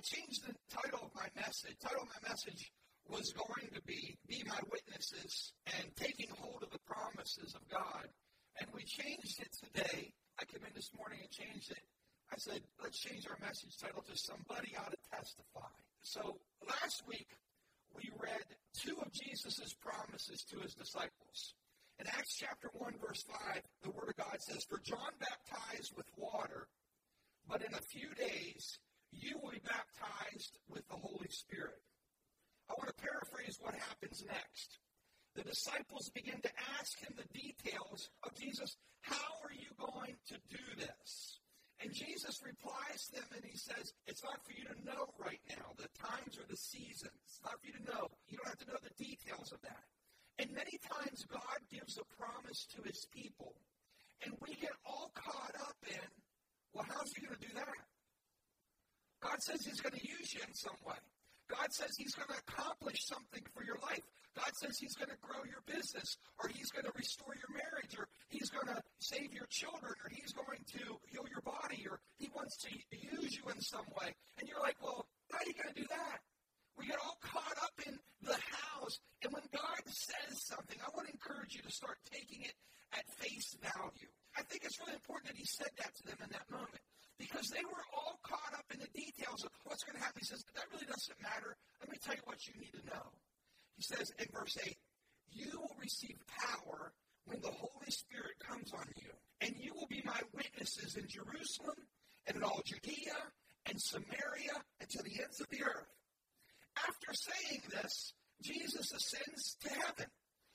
I changed the title of my message. The title of my message was going to be Be My Witnesses and Taking Hold of the Promises of God. And we changed it today. I came in this morning and changed it. I said, let's change our message title to Somebody Ought to Testify. So last week, we read two of Jesus' promises to his disciples. In Acts chapter 1, verse 5, the Word of God says, For John baptized with water, but in a few days you will be baptized with the Holy Spirit. I want to paraphrase what happens next. The disciples begin to ask him the details of Jesus. How are you going to do this? And Jesus replies to them and he says, It's not for you to know right now the times or the seasons. It's not for you to know. You don't have to know the details of that. And many times God gives a promise to his people. And we get all caught up in, well, how's he going to do that? God says he's going to use you in some way. God says he's going to accomplish something for your life. God says he's going to grow your business, or he's going to restore your marriage, or he's going to save your children, or he's going to heal your body, or he wants to use you in some way. And you're like, well, how are you going to do that? We get all caught up in the hows. And when God says something, I want to encourage you to start taking it at face value. I think it's really important that he said that to them in that moment because they were all caught up in the details of what's going to happen. He says, that really doesn't matter. Let me tell you what you need to know. He says in verse 8, you will receive power when the Holy Spirit comes on you, and you will be my witnesses in Jerusalem and in all Judea and Samaria and to the ends of the earth. After saying this, Jesus ascends to heaven.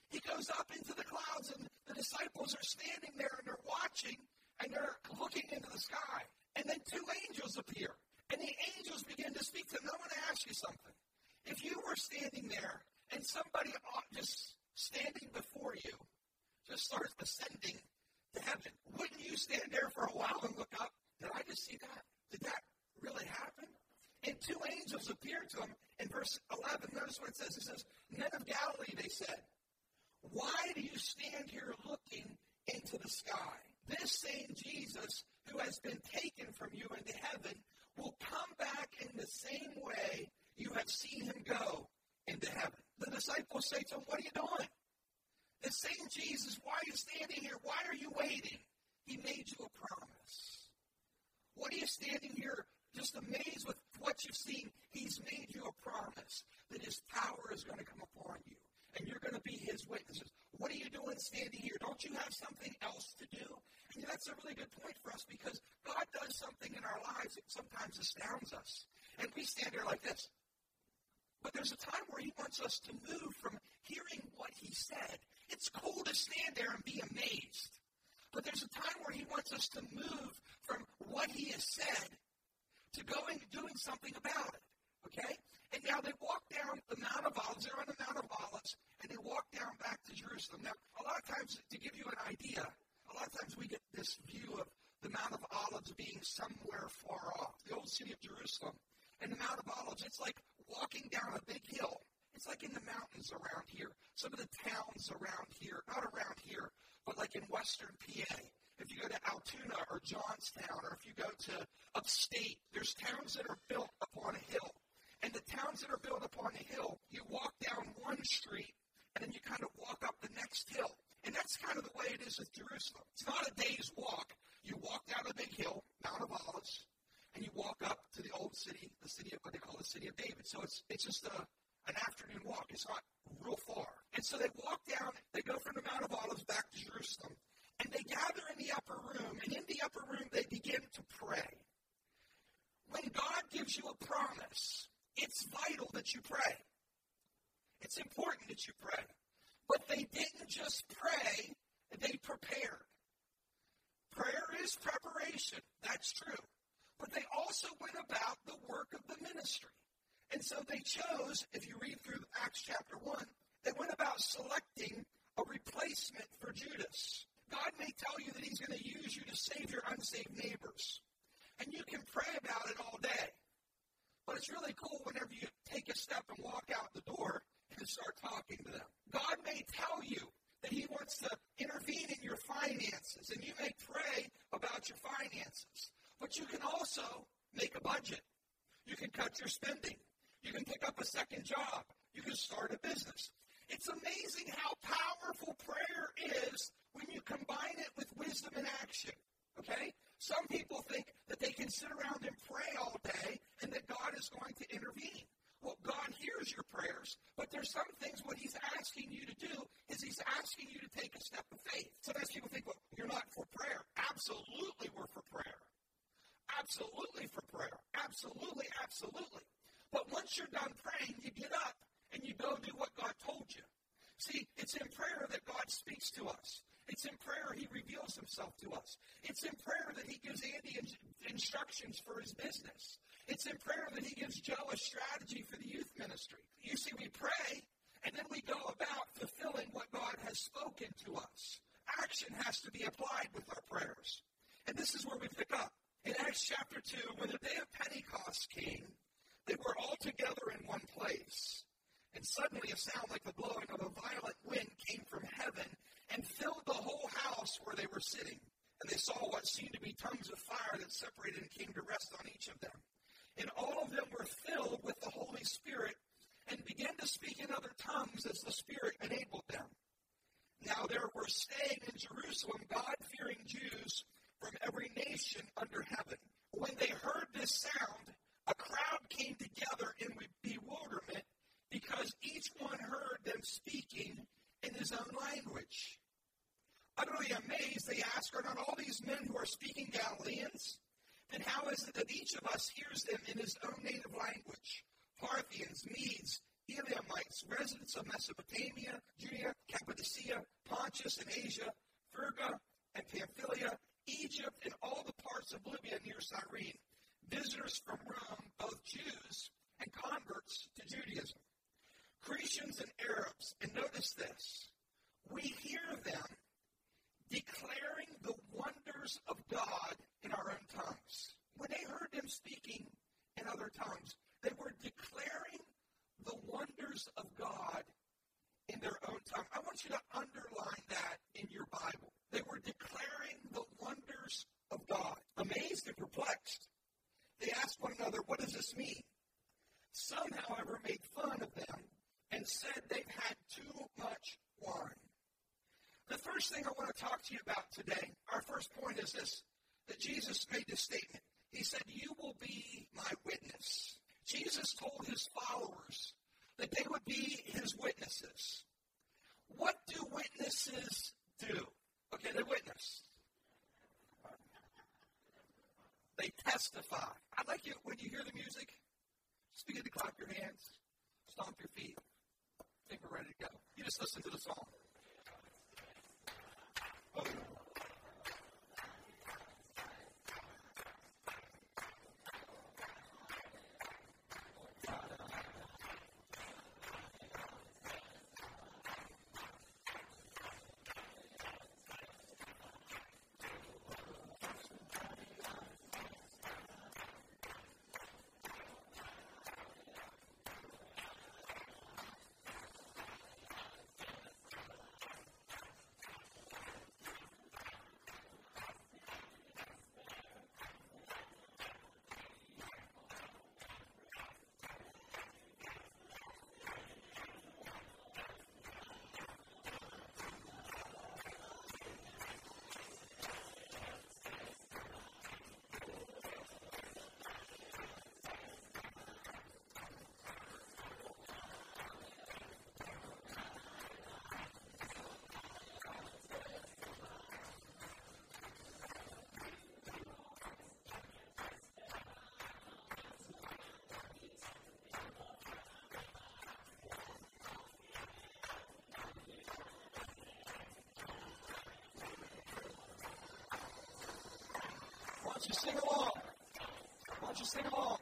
He goes up into the clouds, and the disciples are standing there and they're watching and they're looking into the sky. And then two angels appear. And the angels begin to speak to them. I want to ask you something. If you were standing there and somebody just standing before you just starts ascending to heaven, wouldn't you stand there for a while and look up? Did I just see that? Did that really happen? And two angels appeared to him in verse 11. Notice what it says. It says, Men of Galilee, they said, Why do you stand here looking into the sky? This same Jesus who has been taken from you into heaven will come back in the same way you have seen him go into heaven. The disciples say to him, What are you doing? The same Jesus, why are you standing here? Why are you waiting? He made you a promise. What are you standing here just amazed with what you've seen? He's made you a promise that his power is going to come upon you and you're going to be his witnesses. What are you doing standing here? Don't you have something else to do? And that's a really good point for us because God does something in our lives that sometimes astounds us. And we stand there like this. But there's a time where he wants us to move from hearing what he said. It's cool to stand there and be amazed. But there's a time where he wants us to move from what he has said to going doing something about it. Okay? And now they walk down the Mount of Olives. They're on the Mount of Olives, and they walk down back to Jerusalem. Now, a lot of times, to give you an idea, a lot of times we get this view of the Mount of Olives being somewhere far off, the old city of Jerusalem. And the Mount of Olives, it's like walking down a big hill. It's like in the mountains around here. Some of the towns around here, not around here, but like in western PA. If you go to Altoona or Johnstown, or if you go to upstate, there's towns that are built upon a hill. And the towns that are built upon a hill, you walk down one street and then you kind of walk up the next hill. And that's kind of the way it is with Jerusalem. It's not a day's walk. You walk down a big hill, Mount of Olives, and you walk up to the old city, the city of what they call the city of David. So it's it's just a an afternoon walk. It's not real far. And so they walk down, they go from the Mount of Olives back to Jerusalem, and they gather in the upper room, and in the upper room they begin to pray. When God gives you a promise, it's vital that you pray. It's important that you pray. But they didn't just pray, they prepared. Prayer is preparation. That's true. But they also went about the work of the ministry. And so they chose, if you read through Acts chapter 1, they went about selecting a replacement for Judas. God may tell you that He's going to use you to save your unsaved neighbors. And you can pray about it all day. But it's really cool whenever you take a step and walk out the door and start talking to them. God may tell you that He wants to intervene in your finances, and you may pray about your finances. But you can also make a budget. You can cut your spending. You can pick up a second job. You can start a business. It's amazing how powerful prayer is when you combine it with wisdom and action. Okay? Some people think that they can sit around and pray all day that God is going to intervene. Well, God hears your prayers, but there's some things what He's asking you to do is He's asking you to take a step of faith. Sometimes people think, well, you're not for prayer. Absolutely, we're for prayer. Absolutely for prayer. Absolutely, absolutely. But once you're done praying, you get up and you go do what God told you. See, it's in prayer that God speaks to us. It's in prayer he reveals himself to us. It's in prayer that he gives Andy instructions for his business. It's in prayer that he gives Joe a strategy for the youth ministry. You see, we pray and then we go about fulfilling what God has spoken to us. Action has to be applied with our prayers. And this is where we pick up. In Acts chapter 2, when the day of Pentecost came, they were all together in one place. And suddenly a sound like the blowing of a violent wind came from heaven and filled the whole house where they were sitting. And they saw what seemed to be tongues of fire that separated and came to rest on each of them. And all of them were filled with the Holy Spirit and began to speak in other tongues as the Spirit enabled them. Now there were staying in Jerusalem God fearing Jews from every nation under heaven. When they heard this sound, a crowd came together in bewilderment because each one heard them speaking in his own language. Utterly amazed, they asked, Are not all these men who are speaking Galileans? Then how is it that each of us hears them in his own native language? Parthians, Medes, Elamites, residents of Mesopotamia, Judea, Cappadocia, Pontus and Asia, Phrygia and Pamphylia, Egypt, and all the parts of Libya near Cyrene, visitors from Rome, both Jews and converts to Judaism. Cretians and Arabs, and notice this, we hear them declaring the wonders of God in our own tongues. When they heard them speaking in other tongues, they were declaring the wonders of God in their own tongue. I want you to underline that in your Bible. They were declaring the wonders of God. Amazed and perplexed, they asked one another, What does this mean? Some, however, made fun of them and said they've had too much wine. The first thing I want to talk to you about today, our first point is this that Jesus made this statement. He said, You will be my witness. Jesus told his followers that they would be his witnesses. What do witnesses do? Okay, they witness. They testify. I like you when you hear the music, just begin to clap your hands, stomp your feet I think we're ready to go. You just listen to the song. don't you sing along? Why don't you sing along?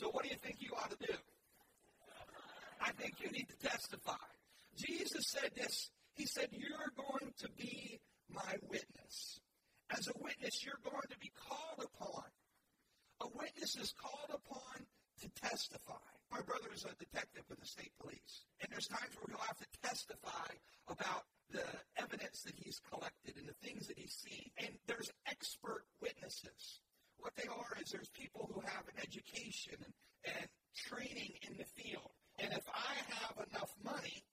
So what do you think you ought to do? I think you need to testify. Jesus said this. He said, You're going to be my witness. As a witness, you're going to be called upon. A witness is called upon to testify. My brother is a detective with the state police, and there's times where he'll have to testify about the evidence that he's collected and the things that he's seen. And there's expert witnesses. What they are is there's people who have an education and, and training in the field. And if I have enough money,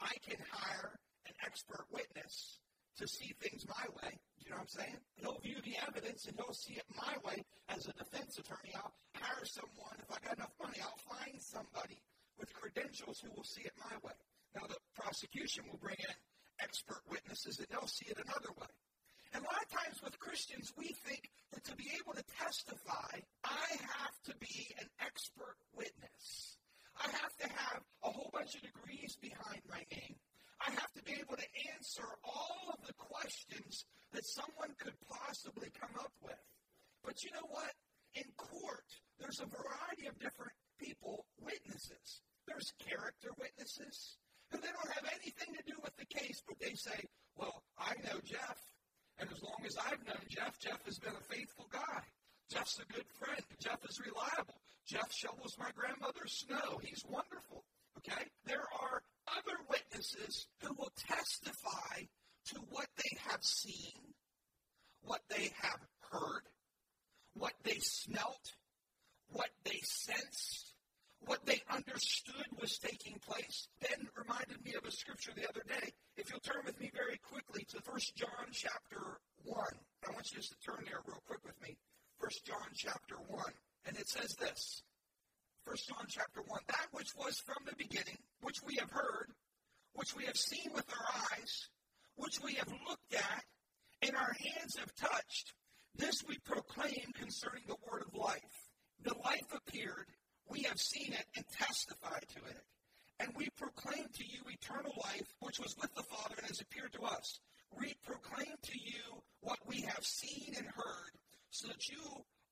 I can hire an expert witness to see things my way. You know what I'm saying? He'll view evidence and he'll see it my way as a defense attorney. I'll hire someone. If I got enough money, I'll find somebody with credentials who will see it my way. Now, the prosecution will bring in expert witnesses and they'll see it another way. And a lot of times with Christians, we think that to be able to testify, I have to be an expert witness. I have to have a whole bunch of degrees behind my name. I have to be able to answer all of the questions that someone could possibly come up with. But you know what? In court, there's a variety of different people, witnesses. There's character witnesses who they don't have anything to do with the case, but they say, Well, I know Jeff, and as long as I've known Jeff, Jeff has been a faithful guy. Jeff's a good friend. Jeff is reliable. Jeff shovels my grandmother's snow. He's wonderful. Okay? There are other witnesses who will testify to what they have seen, what they have heard, what they smelt, what they sensed, what they understood was taking place. Ben reminded me of a scripture the other day. If you'll turn with me very quickly to 1 John chapter 1. I want you just to turn there real quick with me. 1 John chapter 1. And it says this. 1 John chapter 1. That which was from the beginning, which we have heard, which we have seen with our eyes, which we have looked at, and our hands have touched, this we proclaim concerning the word of life. The life appeared, we have seen it and testified to it. And we proclaim to you eternal life, which was with the Father and has appeared to us. We proclaim to you what we have seen and heard, so that you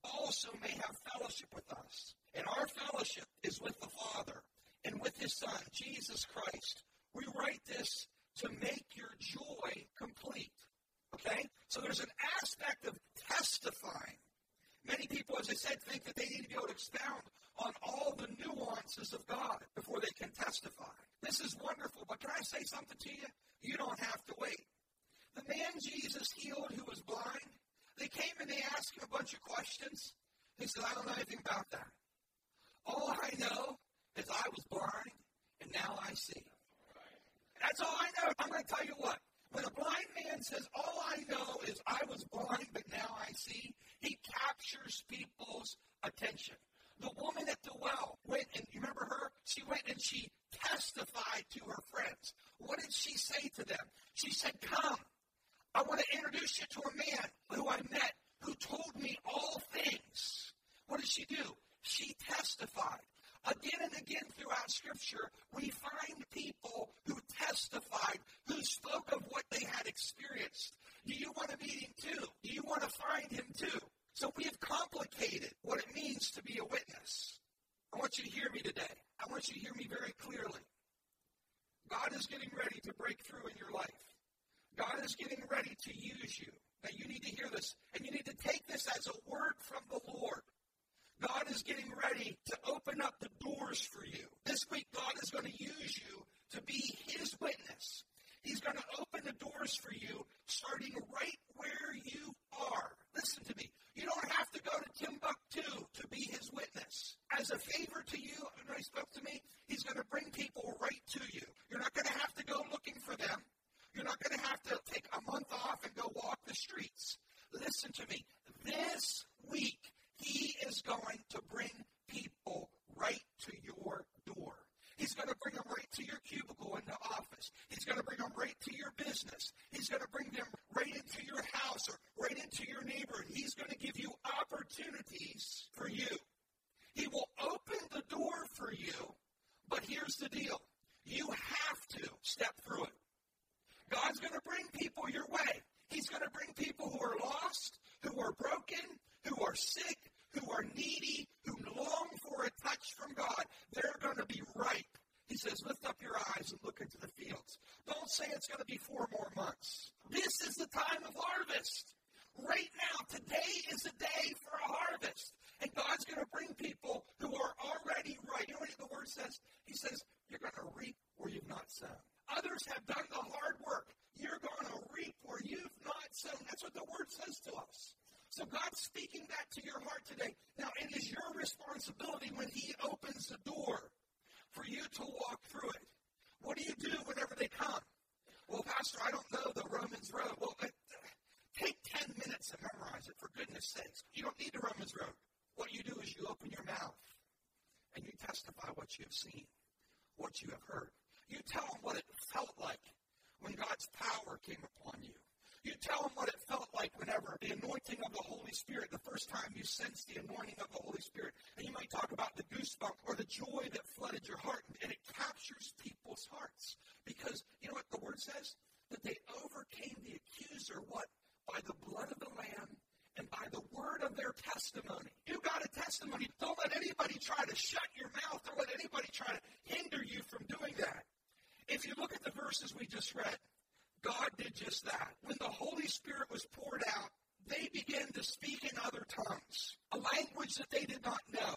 also may have fellowship with us. And our fellowship is with the Father and with His Son, Jesus Christ. We write this to make your joy complete. Okay? So there's an aspect of testifying. Many people, as I said, think that they need to be able to expound on all the nuances of God before they can testify. This is wonderful, but can I say something to you? You don't have to wait. The man Jesus healed who was blind, they came and they asked him a bunch of questions. He said, I don't know anything about that. All I know is I was blind and now I see. That's all I know. I'm going to tell you what. When a blind man says, All I know is I was blind, but now I see, he captures people's attention. The woman at the well went and you remember her? She went and she testified to her friends. What did she say to them? She said, Come, I want to introduce you to a man who I met who told me all things. What did she do? She testified. Again and again throughout Scripture, we find people who testified, who spoke of what they had experienced. Do you want to meet him too? Do you want to find him too? So we have complicated what it means to be a witness. I want you to hear me today. I want you to hear me very clearly. God is getting ready to break through in your life. God is getting ready your business. He's going to bring them right into your house or right into your neighborhood. He's going to give you opportunities for you. He will open the door for you. But here's the deal you have to step through it. God's going to bring people your way. He's going to bring people who are lost, who are broken, who are sick, who are needy, who long for a touch from God. They're going to be ripe he says, Lift up your eyes and look into the fields. Don't say it's going to be four more months. This is the time of harvest. Right now, today is the day for a harvest. And God's going to bring people who are already right. You know what the word says? He says, You're going to reap where you've not sown. Others have done the hard work. You're going to reap where you've not sown. That's what the word says to us. So God's speaking that to your heart today. Now, it is your responsibility when He opens the door for you to walk through it. What do you do whenever they come? Well, Pastor, I don't know the Romans Road. Well, uh, take 10 minutes and memorize it, for goodness sakes. You don't need the Romans Road. What you do is you open your mouth and you testify what you have seen, what you have heard. You tell them what it felt like when God's power came upon you. You tell them what it felt like whenever the anointing of the Holy Spirit, the first time you sensed the anointing of the Holy Spirit. And you might talk about the goosebump or the joy that flooded your heart. And it captures people's hearts. Because you know what the word says? That they overcame the accuser, what? By the blood of the Lamb and by the word of their testimony. You got a testimony. Don't let anybody try to shut your mouth. Don't let anybody try to hinder you from doing that. If you look at the verses we just read, God did just that. When the Holy Spirit was poured out, they began to speak in other tongues, a language that they did not know.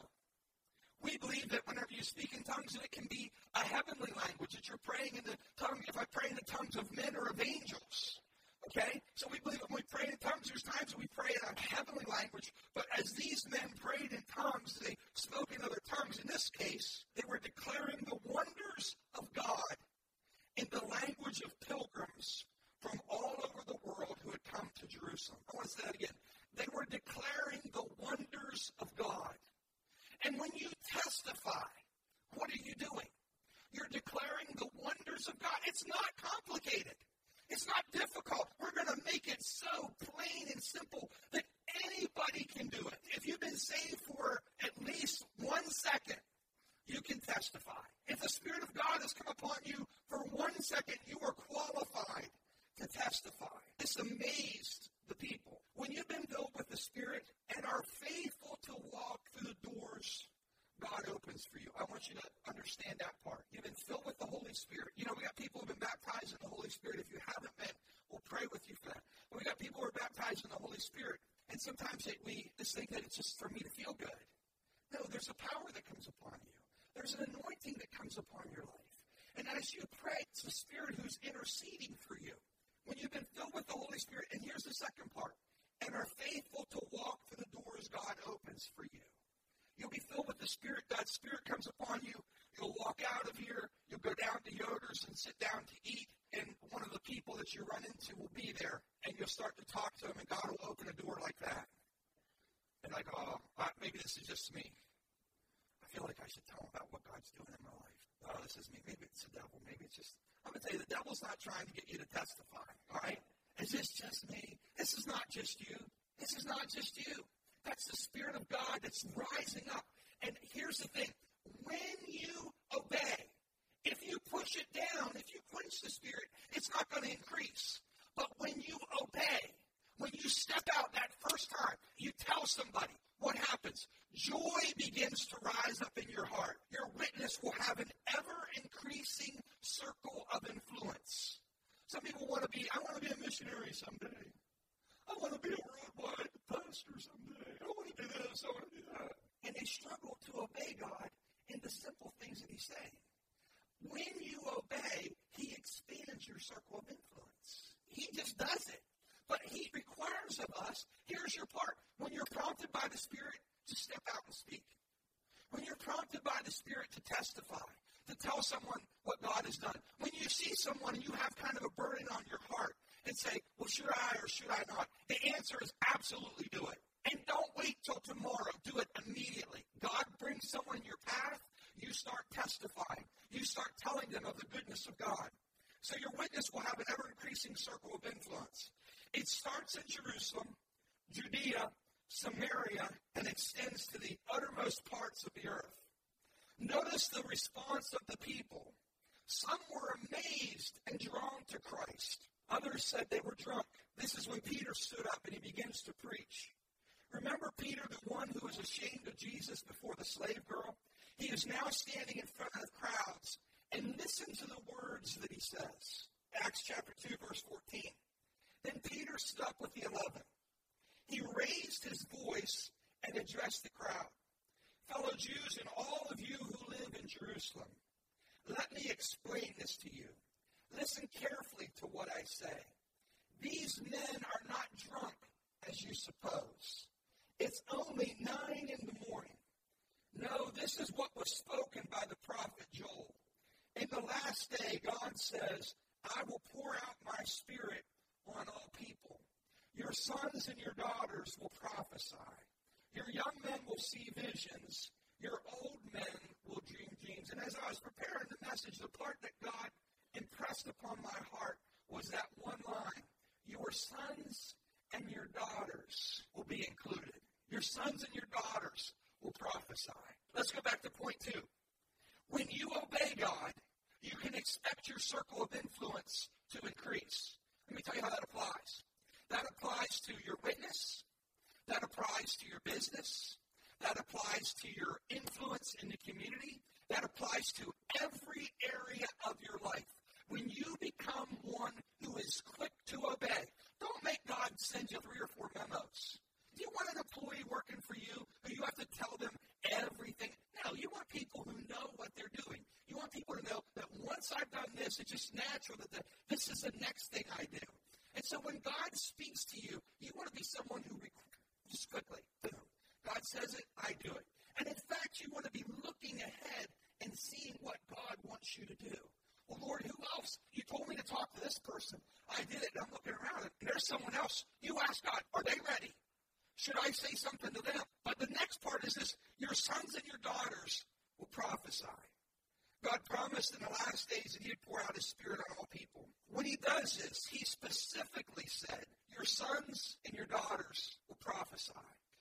We believe that whenever you speak in tongues, it can be a heavenly language, that you're praying in the tongue, if I pray in the tongues of men or of angels. Okay? So we believe when we pray in tongues, there's times we pray in a heavenly language. But as these men prayed in tongues, they spoke in other tongues. In this case, they were declaring the wonders of God in the language of pilgrims from all over the world who had come to Jerusalem. I want to say that again. They were declaring the wonders of God. And when you testify, what are you doing? You're declaring the wonders of God. It's not complicated. It's not difficult. We're going to make it so plain and simple that anybody can do it. If you've been saved for at least one second, you can testify. If the Spirit of God has come upon you for one second, you are qualified to testify. This amazed the people. When you've been filled with the Spirit and are faithful to walk through the doors God opens for you. I want you to understand that part. You've been filled with the Holy Spirit. You know, we got people who've been baptized in the Holy Spirit. If you haven't been, we'll pray with you for that. But we got people who are baptized in the Holy Spirit. And sometimes it, we just think that it's just for me to feel good. No, there's a power that. There's an anointing that comes upon your life. And as you pray, it's the Spirit who's interceding for you. When you've been filled with the Holy Spirit, and here's the second part, and are faithful to walk through the doors God opens for you. You'll be filled with the Spirit. God's Spirit comes upon you. You'll walk out of here. You'll go down to Yoder's and sit down to eat. And one of the people that you run into will be there. And you'll start to talk to them, and God will open a door like that. And like, oh, maybe this is just me. Feel like I should tell them about what God's doing in my life. Oh, this is me. Maybe it's the devil. Maybe it's just. I'm going to tell you, the devil's not trying to get you to testify. All right? Is this just me? This is not just you. This is not just you. That's the Spirit of God that's rising up. And here's the thing when you obey, if you push it down, if you quench the Spirit, it's not going to increase. But when you obey, when you step out that first time, you tell somebody what happens. Joy begins to rise up in your heart. Your witness will have an ever increasing circle of influence. Some people want to be, I want to be a missionary someday. I want to be a worldwide pastor someday. I want to do this. I want to do that. And they struggle to obey God in the simple things that He's saying. When you obey, He expands your circle of influence. He just does it. But He requires of us, here's your part. When you're prompted by the Spirit, to step out and speak. When you're prompted by the Spirit to testify, to tell someone what God has done. When you see someone and you have kind of a burden on your heart, and say, well, should I or should I not? The answer is absolutely do it. And don't wait till tomorrow. Do it immediately. God brings someone in your path. You start testifying. You start telling them of the goodness of God. So your witness will have an ever increasing circle of influence. It starts in Jerusalem, Judea, Samaria, and extends to the uttermost parts of the earth. Notice the response of the people. Some were amazed and drawn to Christ. Others said they were drunk. This is when Peter stood up and he begins to preach. Remember Peter, the one who was ashamed of Jesus before the slave girl? He is now standing in front of crowds and listen to the words that he says. Acts chapter 2, verse 14. Then Peter up with the eleven. He raised his voice and addressed the crowd. Fellow Jews and all of you who live in Jerusalem, let me explain this to you. Listen carefully to what I say. These men are not drunk, as you suppose. It's only nine in the morning. No, this is what was spoken by the prophet Joel. In the last day, God says, I will pour out my spirit on all people. Your sons and your daughters will prophesy. Your young men will see visions. Your old men will dream dreams. And as I was preparing the message, the part that God impressed upon my heart was that one line Your sons and your daughters will be included. Your sons and your daughters will prophesy. Let's go back to point two. When you obey God, you can expect your circle of influence to increase. Let me tell you how that applies. That applies to your witness. That applies to your business. That applies to your influence in the community. That applies to every area of your life. When you become one who is quick to obey, don't make God send you three or four memos. Do you want an employee working for you who you have to tell them everything? No, you want people who know what they're doing. You want people to know that once I've done this, it's just natural that the, this is the next thing I do. And so when God speaks to you, you want to be someone who just quickly, boom. God says it, I do it. And in fact, you want to be looking ahead and seeing what God wants you to do. Well, Lord, who else? You told me to talk to this person. I did it, I'm looking around, and there's someone else. You ask God, are they ready? Should I say something to them? But the next part is this your sons and your daughters will prophesy. God promised in the last days that He'd pour out His Spirit on all people. What He does is, He specifically said, Your sons and your daughters will prophesy.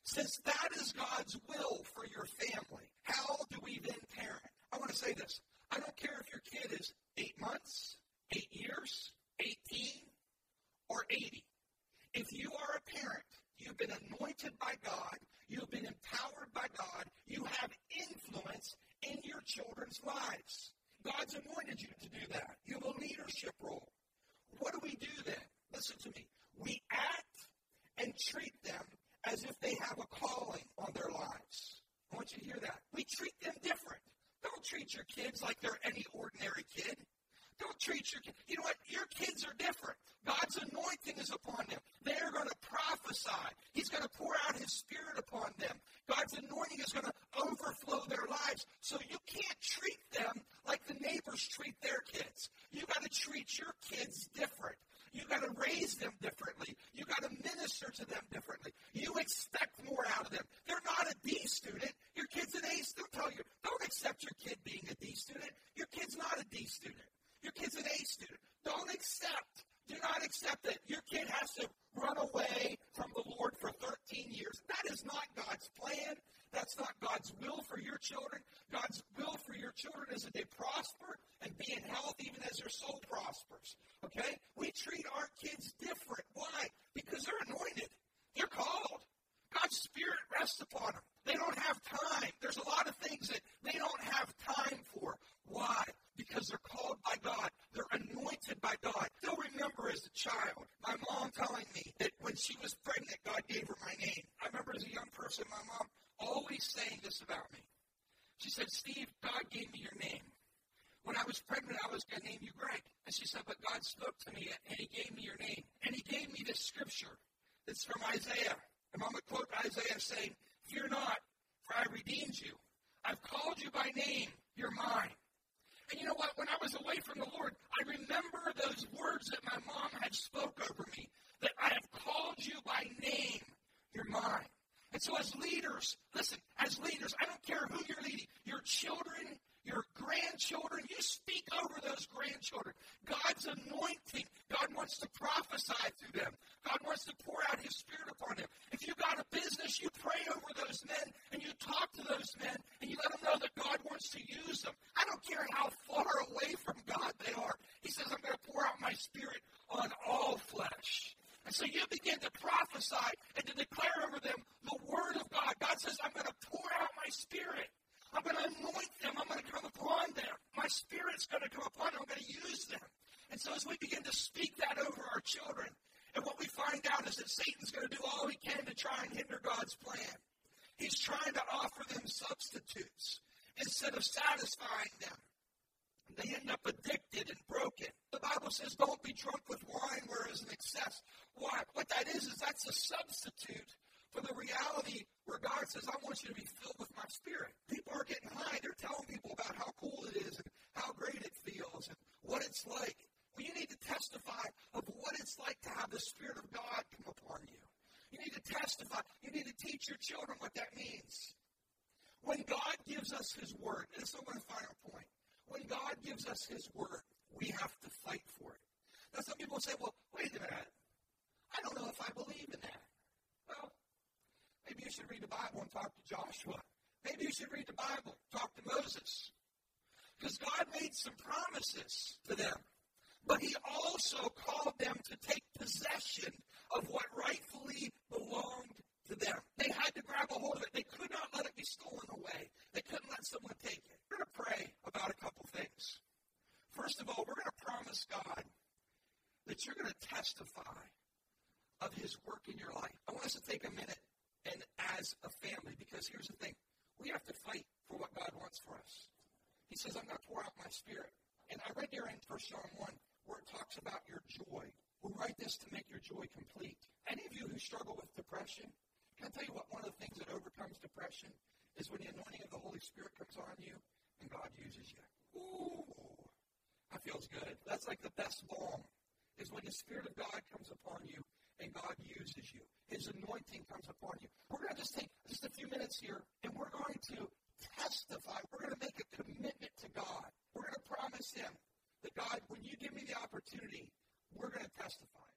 Since that is God's will for your family, how do we then parent? I want to say this. I don't care if your kid is eight months, eight years, 18, or 80. If you are a parent, you've been anointed by God, you've been empowered by God, you have influence, in your children's lives. God's anointed you to do that. You have a leadership role. What do we do then? Listen to me. We act and treat them as if they have a calling on their lives. I want you to hear that. We treat them different. Don't treat your kids like they're any ordinary kid. Don't treat your kids. You know what? Your kids are different. God's anointing is upon them. They're going to prophesy. He's going to pour out His Spirit upon them. God's anointing is going to overflow their lives. So you can't treat them like the neighbors treat their kids. You've got to treat your kids different. You got to raise them differently. You got to minister to them differently. You expect more out of them. They're not a D student. Your kid's an A student. Tell you, don't accept your kid being a D student. Your kid's not a D student. Your kid's an A student. Don't accept. Do not accept that your kid has to run away from the Lord for 13 years. That is not God's plan. That's not God's will for your children. God's will for your children is that they prosper and be in health even as their soul prospers. Okay? We treat our kids different. Why? Because they're anointed. They're called. God's Spirit rests upon them. They don't have time. There's a lot of things that they don't have time for. Why? Because they're called by God. They're anointed by God. They'll remember as a child, my mom telling me that when she was pregnant, God gave her my name. I remember as a young person, my mom always saying this about me. She said, Steve, God gave me your name. When I was pregnant, I was going to name you Greg. And she said, but God spoke to me and he gave me your name. And he gave me this scripture. It's from Isaiah. And I'm going to quote Isaiah saying, Fear not, for I redeemed you. I've called you by name. You're mine. And you know what? When I was away from the Lord, I remember those words that my mom had spoke over me, that I have called you by name. You're mine. And so as leaders, listen, as leaders, I don't care who you're leading, your children, your grandchildren, you speak over those grandchildren. God's anointing, God wants to prophesy through them. God wants to pour out His Spirit upon them. If you got a business, you pray over those men and you talk to those men and you let them know that God wants to use them. I don't care how far away from God they are. He says, I'm going to pour out my Spirit on all flesh. And so you begin to prophesy and to declare over them the Word of God. God says, I'm going to pour out my Spirit. I'm going to anoint them. I'm going to come upon them. My spirit's going to come upon them. I'm going to use them. And so as we begin to speak that over our children, and what we find out Satan's going to do all he can to try and hinder God's plan. He's trying to offer them substitutes instead of satisfying them. They end up addicted and broken. The Bible says, don't be drunk with wine where is an excess. What that is, is that's a substitute for the reality where God says, I want you to be filled with my spirit. People are getting high. They're telling people about how cool it is and how great it feels and what it's like. Well, you need to testify of what it's like to have the Spirit of God come upon you. You need to testify. You need to teach your children what that means. When God gives us His Word, and this is my final point. When God gives us His Word, we have to fight for it. Now, some people say, well, wait a minute. I believe in that. Well, maybe you should read the Bible and talk to Joshua. Maybe you should read the Bible, talk to Moses. Because God made some promises to them. But he also called them to take possession of what rightfully belonged to them. They had to grab a hold of it. They could not let it be stolen away. They couldn't let someone take it. We're going to pray about a couple things. First of all, we're going to promise God that you're going to testify of his work in your life. I want us to take a minute and as a family, because here's the thing. We have to fight for what God wants for us. He says, I'm going to pour out my spirit. And I read there in 1 John 1 where it talks about your joy. We write this to make your joy complete. Any of you who struggle with depression, can I tell you what one of the things that overcomes depression is when the anointing of the Holy Spirit comes on you and God uses you. Ooh, that feels good. That's like the best balm, is when the Spirit of God comes upon you and God uses you. His anointing comes upon you. We're going to just take just a few minutes here and we're going to testify. We're going to make a commitment to God. We're going to promise Him that God, when you give me the opportunity, we're going to testify.